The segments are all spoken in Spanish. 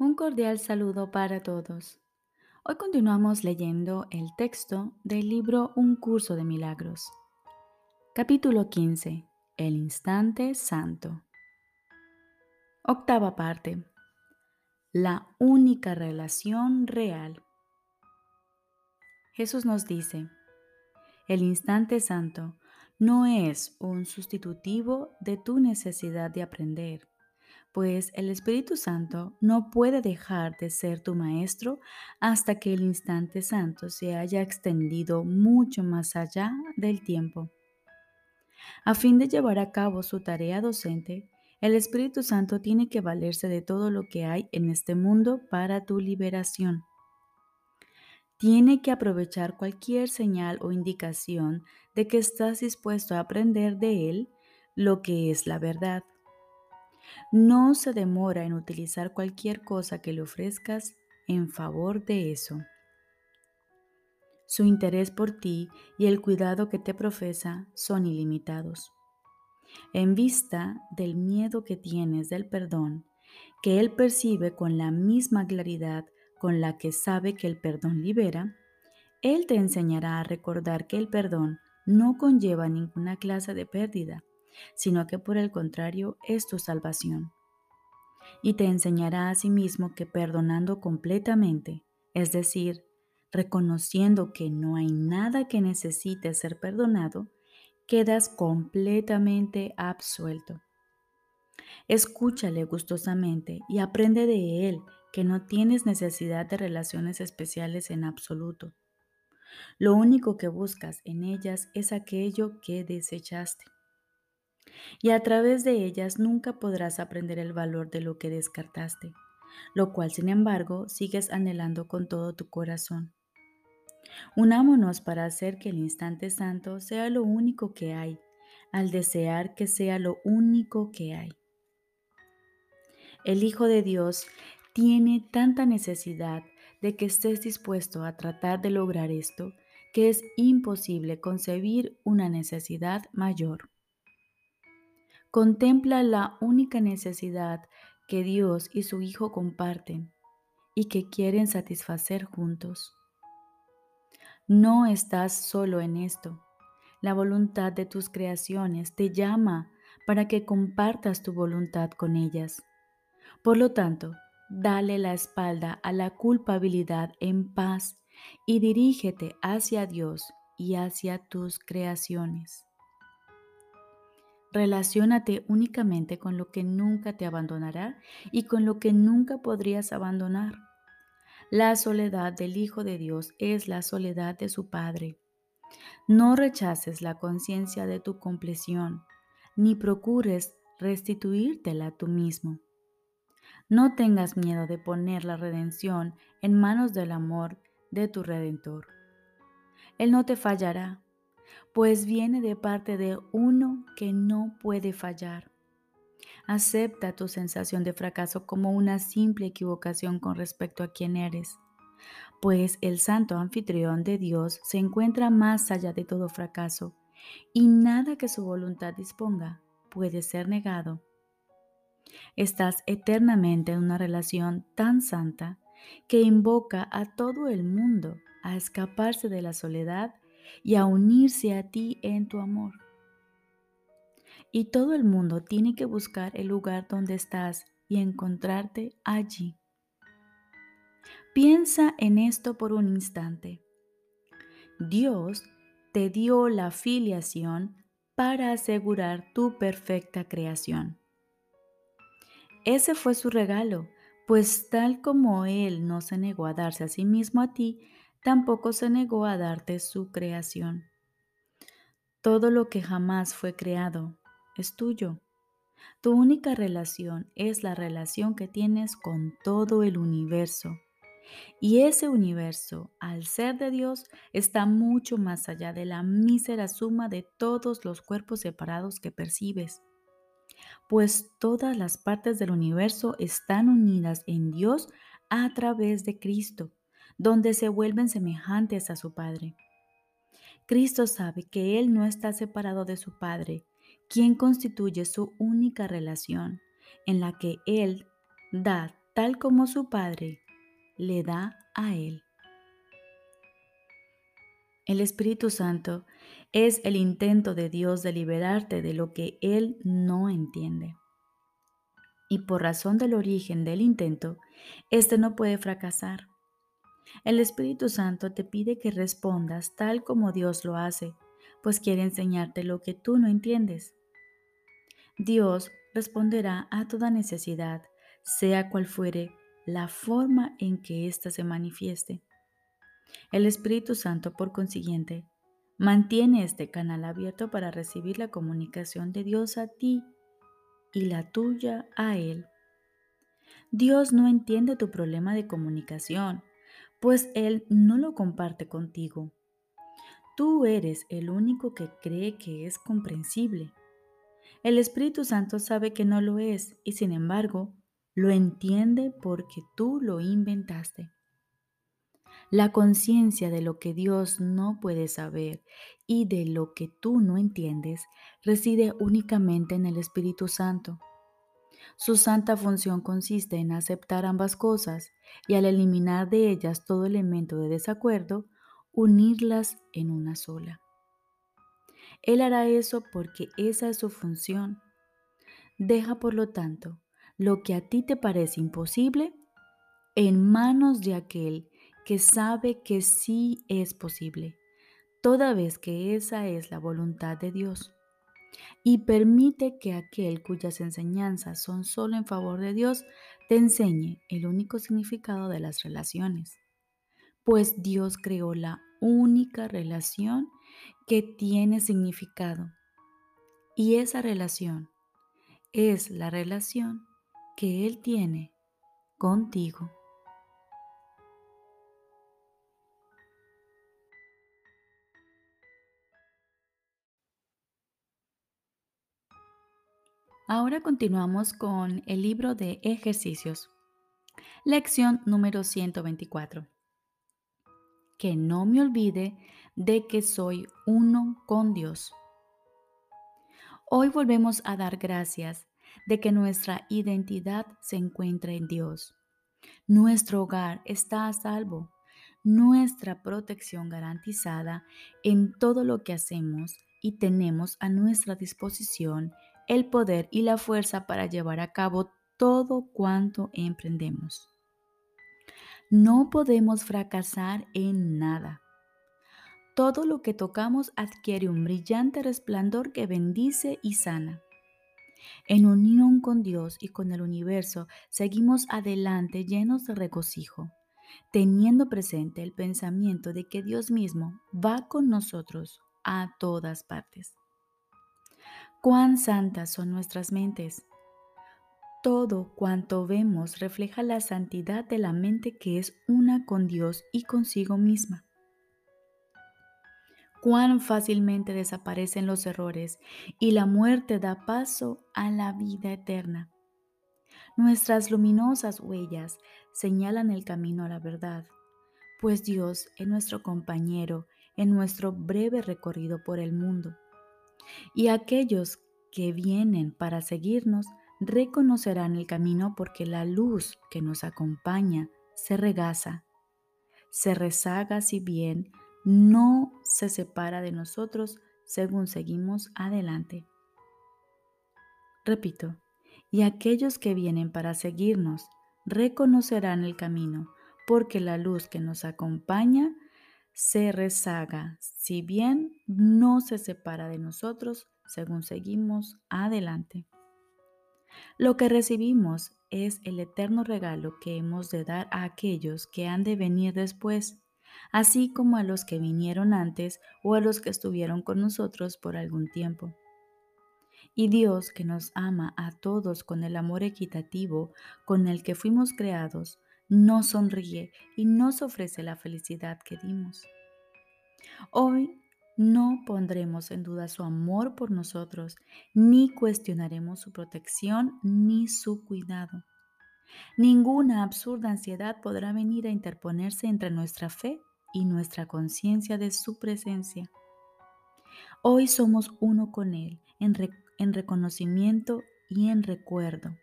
Un cordial saludo para todos. Hoy continuamos leyendo el texto del libro Un curso de milagros. Capítulo 15. El instante santo. Octava parte. La única relación real. Jesús nos dice, el instante santo no es un sustitutivo de tu necesidad de aprender pues el Espíritu Santo no puede dejar de ser tu maestro hasta que el instante santo se haya extendido mucho más allá del tiempo. A fin de llevar a cabo su tarea docente, el Espíritu Santo tiene que valerse de todo lo que hay en este mundo para tu liberación. Tiene que aprovechar cualquier señal o indicación de que estás dispuesto a aprender de Él lo que es la verdad no se demora en utilizar cualquier cosa que le ofrezcas en favor de eso. Su interés por ti y el cuidado que te profesa son ilimitados. En vista del miedo que tienes del perdón, que Él percibe con la misma claridad con la que sabe que el perdón libera, Él te enseñará a recordar que el perdón no conlleva ninguna clase de pérdida, sino que por el contrario es tu salvación. Y te enseñará a sí mismo que perdonando completamente, es decir, reconociendo que no hay nada que necesite ser perdonado, quedas completamente absuelto. Escúchale gustosamente y aprende de él que no tienes necesidad de relaciones especiales en absoluto. Lo único que buscas en ellas es aquello que desechaste y a través de ellas nunca podrás aprender el valor de lo que descartaste, lo cual sin embargo sigues anhelando con todo tu corazón. Unámonos para hacer que el instante santo sea lo único que hay, al desear que sea lo único que hay. El Hijo de Dios tiene tanta necesidad de que estés dispuesto a tratar de lograr esto que es imposible concebir una necesidad mayor. Contempla la única necesidad que Dios y su Hijo comparten y que quieren satisfacer juntos. No estás solo en esto. La voluntad de tus creaciones te llama para que compartas tu voluntad con ellas. Por lo tanto, dale la espalda a la culpabilidad en paz y dirígete hacia Dios y hacia tus creaciones. Relaciónate únicamente con lo que nunca te abandonará y con lo que nunca podrías abandonar. La soledad del Hijo de Dios es la soledad de su Padre. No rechaces la conciencia de tu compleción, ni procures restituírtela tú mismo. No tengas miedo de poner la redención en manos del amor de tu Redentor. Él no te fallará, pues viene de parte de uno que no puede fallar. Acepta tu sensación de fracaso como una simple equivocación con respecto a quién eres, pues el santo anfitrión de Dios se encuentra más allá de todo fracaso y nada que su voluntad disponga puede ser negado. Estás eternamente en una relación tan santa que invoca a todo el mundo a escaparse de la soledad y a unirse a ti en tu amor. Y todo el mundo tiene que buscar el lugar donde estás y encontrarte allí. Piensa en esto por un instante. Dios te dio la filiación para asegurar tu perfecta creación. Ese fue su regalo, pues tal como Él no se negó a darse a sí mismo a ti, tampoco se negó a darte su creación. Todo lo que jamás fue creado es tuyo. Tu única relación es la relación que tienes con todo el universo. Y ese universo, al ser de Dios, está mucho más allá de la mísera suma de todos los cuerpos separados que percibes. Pues todas las partes del universo están unidas en Dios a través de Cristo donde se vuelven semejantes a su Padre. Cristo sabe que Él no está separado de su Padre, quien constituye su única relación, en la que Él da tal como su Padre le da a Él. El Espíritu Santo es el intento de Dios de liberarte de lo que Él no entiende. Y por razón del origen del intento, éste no puede fracasar. El Espíritu Santo te pide que respondas tal como Dios lo hace, pues quiere enseñarte lo que tú no entiendes. Dios responderá a toda necesidad, sea cual fuere la forma en que ésta se manifieste. El Espíritu Santo, por consiguiente, mantiene este canal abierto para recibir la comunicación de Dios a ti y la tuya a Él. Dios no entiende tu problema de comunicación, pues Él no lo comparte contigo. Tú eres el único que cree que es comprensible. El Espíritu Santo sabe que no lo es y sin embargo lo entiende porque tú lo inventaste. La conciencia de lo que Dios no puede saber y de lo que tú no entiendes reside únicamente en el Espíritu Santo. Su santa función consiste en aceptar ambas cosas y al eliminar de ellas todo elemento de desacuerdo, unirlas en una sola. Él hará eso porque esa es su función. Deja, por lo tanto, lo que a ti te parece imposible en manos de aquel que sabe que sí es posible, toda vez que esa es la voluntad de Dios. Y permite que aquel cuyas enseñanzas son solo en favor de Dios te enseñe el único significado de las relaciones. Pues Dios creó la única relación que tiene significado. Y esa relación es la relación que Él tiene contigo. Ahora continuamos con el libro de ejercicios. Lección número 124. Que no me olvide de que soy uno con Dios. Hoy volvemos a dar gracias de que nuestra identidad se encuentra en Dios. Nuestro hogar está a salvo, nuestra protección garantizada en todo lo que hacemos y tenemos a nuestra disposición el poder y la fuerza para llevar a cabo todo cuanto emprendemos. No podemos fracasar en nada. Todo lo que tocamos adquiere un brillante resplandor que bendice y sana. En unión con Dios y con el universo, seguimos adelante llenos de regocijo, teniendo presente el pensamiento de que Dios mismo va con nosotros a todas partes. Cuán santas son nuestras mentes. Todo cuanto vemos refleja la santidad de la mente que es una con Dios y consigo misma. Cuán fácilmente desaparecen los errores y la muerte da paso a la vida eterna. Nuestras luminosas huellas señalan el camino a la verdad, pues Dios es nuestro compañero en nuestro breve recorrido por el mundo y aquellos que vienen para seguirnos reconocerán el camino porque la luz que nos acompaña se regaza, se rezaga si bien no se separa de nosotros según seguimos adelante. Repito, y aquellos que vienen para seguirnos reconocerán el camino porque la luz que nos acompaña se rezaga, si bien no se separa de nosotros según seguimos adelante. Lo que recibimos es el eterno regalo que hemos de dar a aquellos que han de venir después, así como a los que vinieron antes o a los que estuvieron con nosotros por algún tiempo. Y Dios, que nos ama a todos con el amor equitativo con el que fuimos creados, no sonríe y nos ofrece la felicidad que dimos. Hoy no pondremos en duda su amor por nosotros, ni cuestionaremos su protección ni su cuidado. Ninguna absurda ansiedad podrá venir a interponerse entre nuestra fe y nuestra conciencia de su presencia. Hoy somos uno con Él en, en reconocimiento y en recuerdo.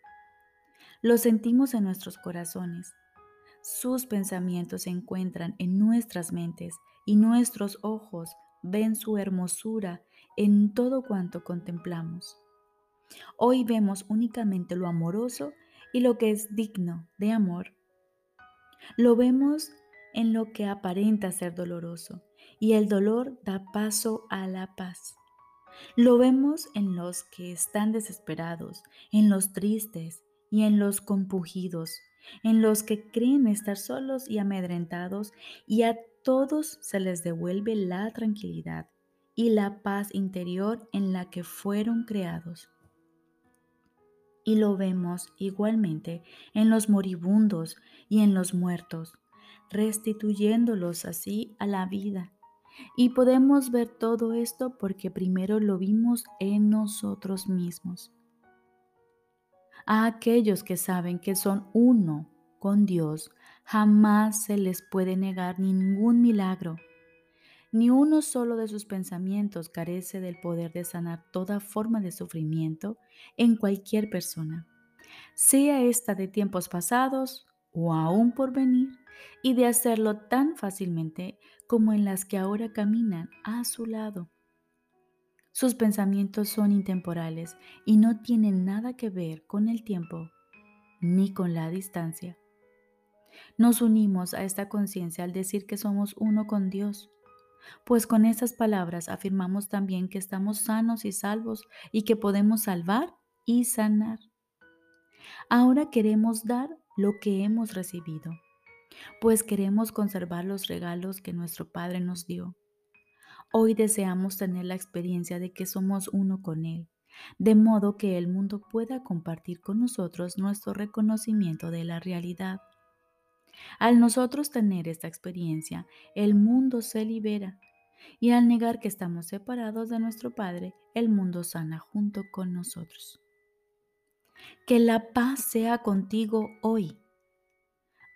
Lo sentimos en nuestros corazones. Sus pensamientos se encuentran en nuestras mentes y nuestros ojos ven su hermosura en todo cuanto contemplamos. Hoy vemos únicamente lo amoroso y lo que es digno de amor. Lo vemos en lo que aparenta ser doloroso y el dolor da paso a la paz. Lo vemos en los que están desesperados, en los tristes y en los compugidos, en los que creen estar solos y amedrentados y a todos se les devuelve la tranquilidad y la paz interior en la que fueron creados. Y lo vemos igualmente en los moribundos y en los muertos, restituyéndolos así a la vida. Y podemos ver todo esto porque primero lo vimos en nosotros mismos. A aquellos que saben que son uno con Dios, jamás se les puede negar ningún milagro ni uno solo de sus pensamientos carece del poder de sanar toda forma de sufrimiento en cualquier persona, sea esta de tiempos pasados o aún por venir, y de hacerlo tan fácilmente como en las que ahora caminan a su lado. Sus pensamientos son intemporales y no tienen nada que ver con el tiempo ni con la distancia. Nos unimos a esta conciencia al decir que somos uno con Dios pues con esas palabras afirmamos también que estamos sanos y salvos y que podemos salvar y sanar. Ahora queremos dar lo que hemos recibido, pues queremos conservar los regalos que nuestro Padre nos dio. Hoy deseamos tener la experiencia de que somos uno con Él, de modo que el mundo pueda compartir con nosotros nuestro reconocimiento de la realidad. Al nosotros tener esta experiencia, el mundo se libera y al negar que estamos separados de nuestro Padre, el mundo sana junto con nosotros. Que la paz sea contigo hoy.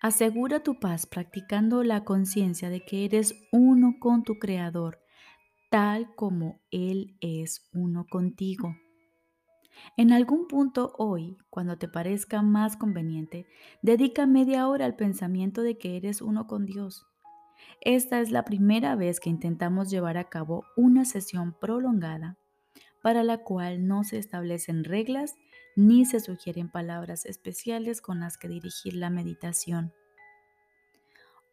Asegura tu paz practicando la conciencia de que eres uno con tu Creador, tal como Él es uno contigo. En algún punto hoy, cuando te parezca más conveniente, dedica media hora al pensamiento de que eres uno con Dios. Esta es la primera vez que intentamos llevar a cabo una sesión prolongada para la cual no se establecen reglas ni se sugieren palabras especiales con las que dirigir la meditación.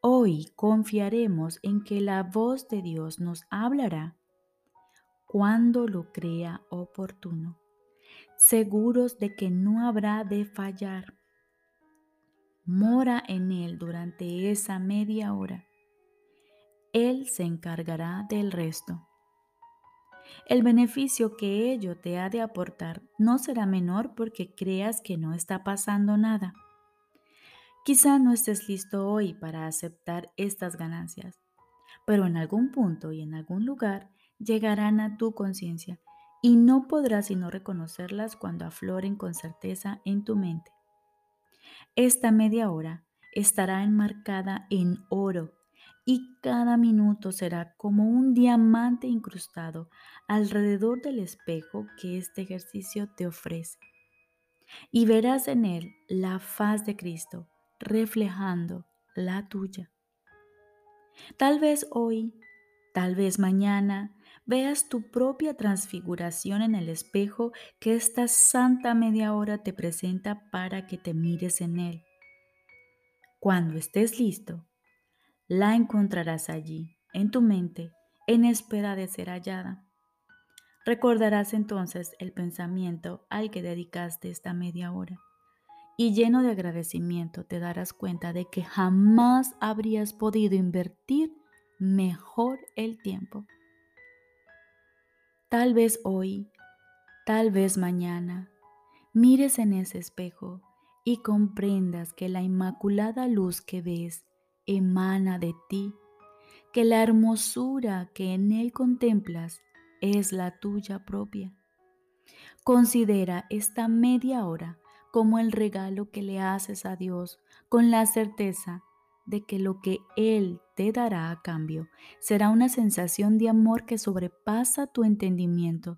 Hoy confiaremos en que la voz de Dios nos hablará cuando lo crea oportuno seguros de que no habrá de fallar. Mora en Él durante esa media hora. Él se encargará del resto. El beneficio que ello te ha de aportar no será menor porque creas que no está pasando nada. Quizá no estés listo hoy para aceptar estas ganancias, pero en algún punto y en algún lugar llegarán a tu conciencia y no podrás sino reconocerlas cuando afloren con certeza en tu mente. Esta media hora estará enmarcada en oro y cada minuto será como un diamante incrustado alrededor del espejo que este ejercicio te ofrece. Y verás en él la faz de Cristo reflejando la tuya. Tal vez hoy, tal vez mañana, veas tu propia transfiguración en el espejo que esta santa media hora te presenta para que te mires en él. Cuando estés listo, la encontrarás allí, en tu mente, en espera de ser hallada. Recordarás entonces el pensamiento al que dedicaste esta media hora y lleno de agradecimiento te darás cuenta de que jamás habrías podido invertir mejor el tiempo. Tal vez hoy, tal vez mañana, mires en ese espejo y comprendas que la inmaculada luz que ves emana de ti, que la hermosura que en él contemplas es la tuya propia. Considera esta media hora como el regalo que le haces a Dios con la certeza de que lo que Él te dará a cambio será una sensación de amor que sobrepasa tu entendimiento,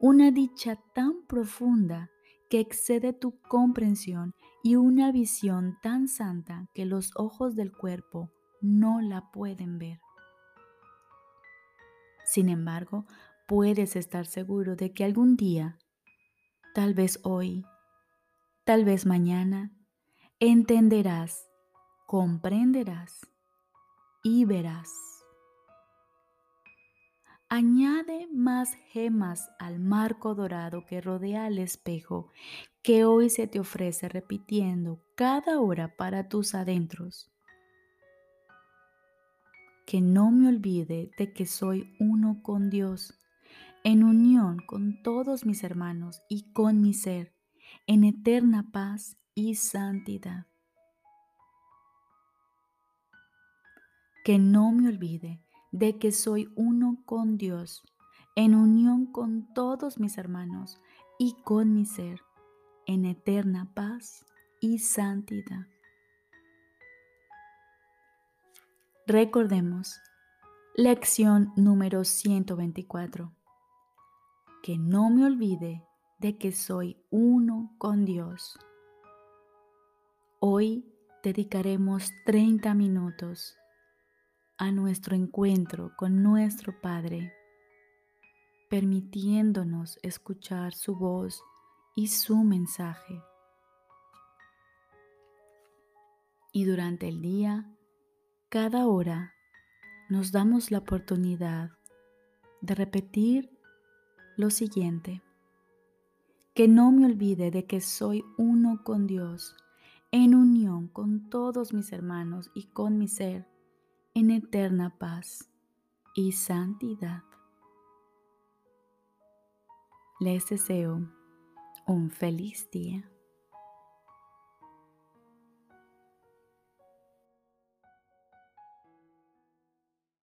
una dicha tan profunda que excede tu comprensión y una visión tan santa que los ojos del cuerpo no la pueden ver. Sin embargo, puedes estar seguro de que algún día, tal vez hoy, tal vez mañana, entenderás, comprenderás y verás. Añade más gemas al marco dorado que rodea al espejo que hoy se te ofrece repitiendo cada hora para tus adentros. Que no me olvide de que soy uno con Dios, en unión con todos mis hermanos y con mi ser, en eterna paz y santidad. Que no me olvide de que soy uno con Dios, en unión con todos mis hermanos y con mi ser, en eterna paz y santidad. Recordemos, lección número 124, que no me olvide de que soy uno con Dios. Hoy dedicaremos 30 minutos a nuestro encuentro con nuestro Padre, permitiéndonos escuchar su voz y su mensaje. Y durante el día, cada hora, nos damos la oportunidad de repetir lo siguiente. Que no me olvide de que soy uno con Dios, en unión con todos mis hermanos y con mi ser en eterna paz y santidad. Les deseo un feliz día.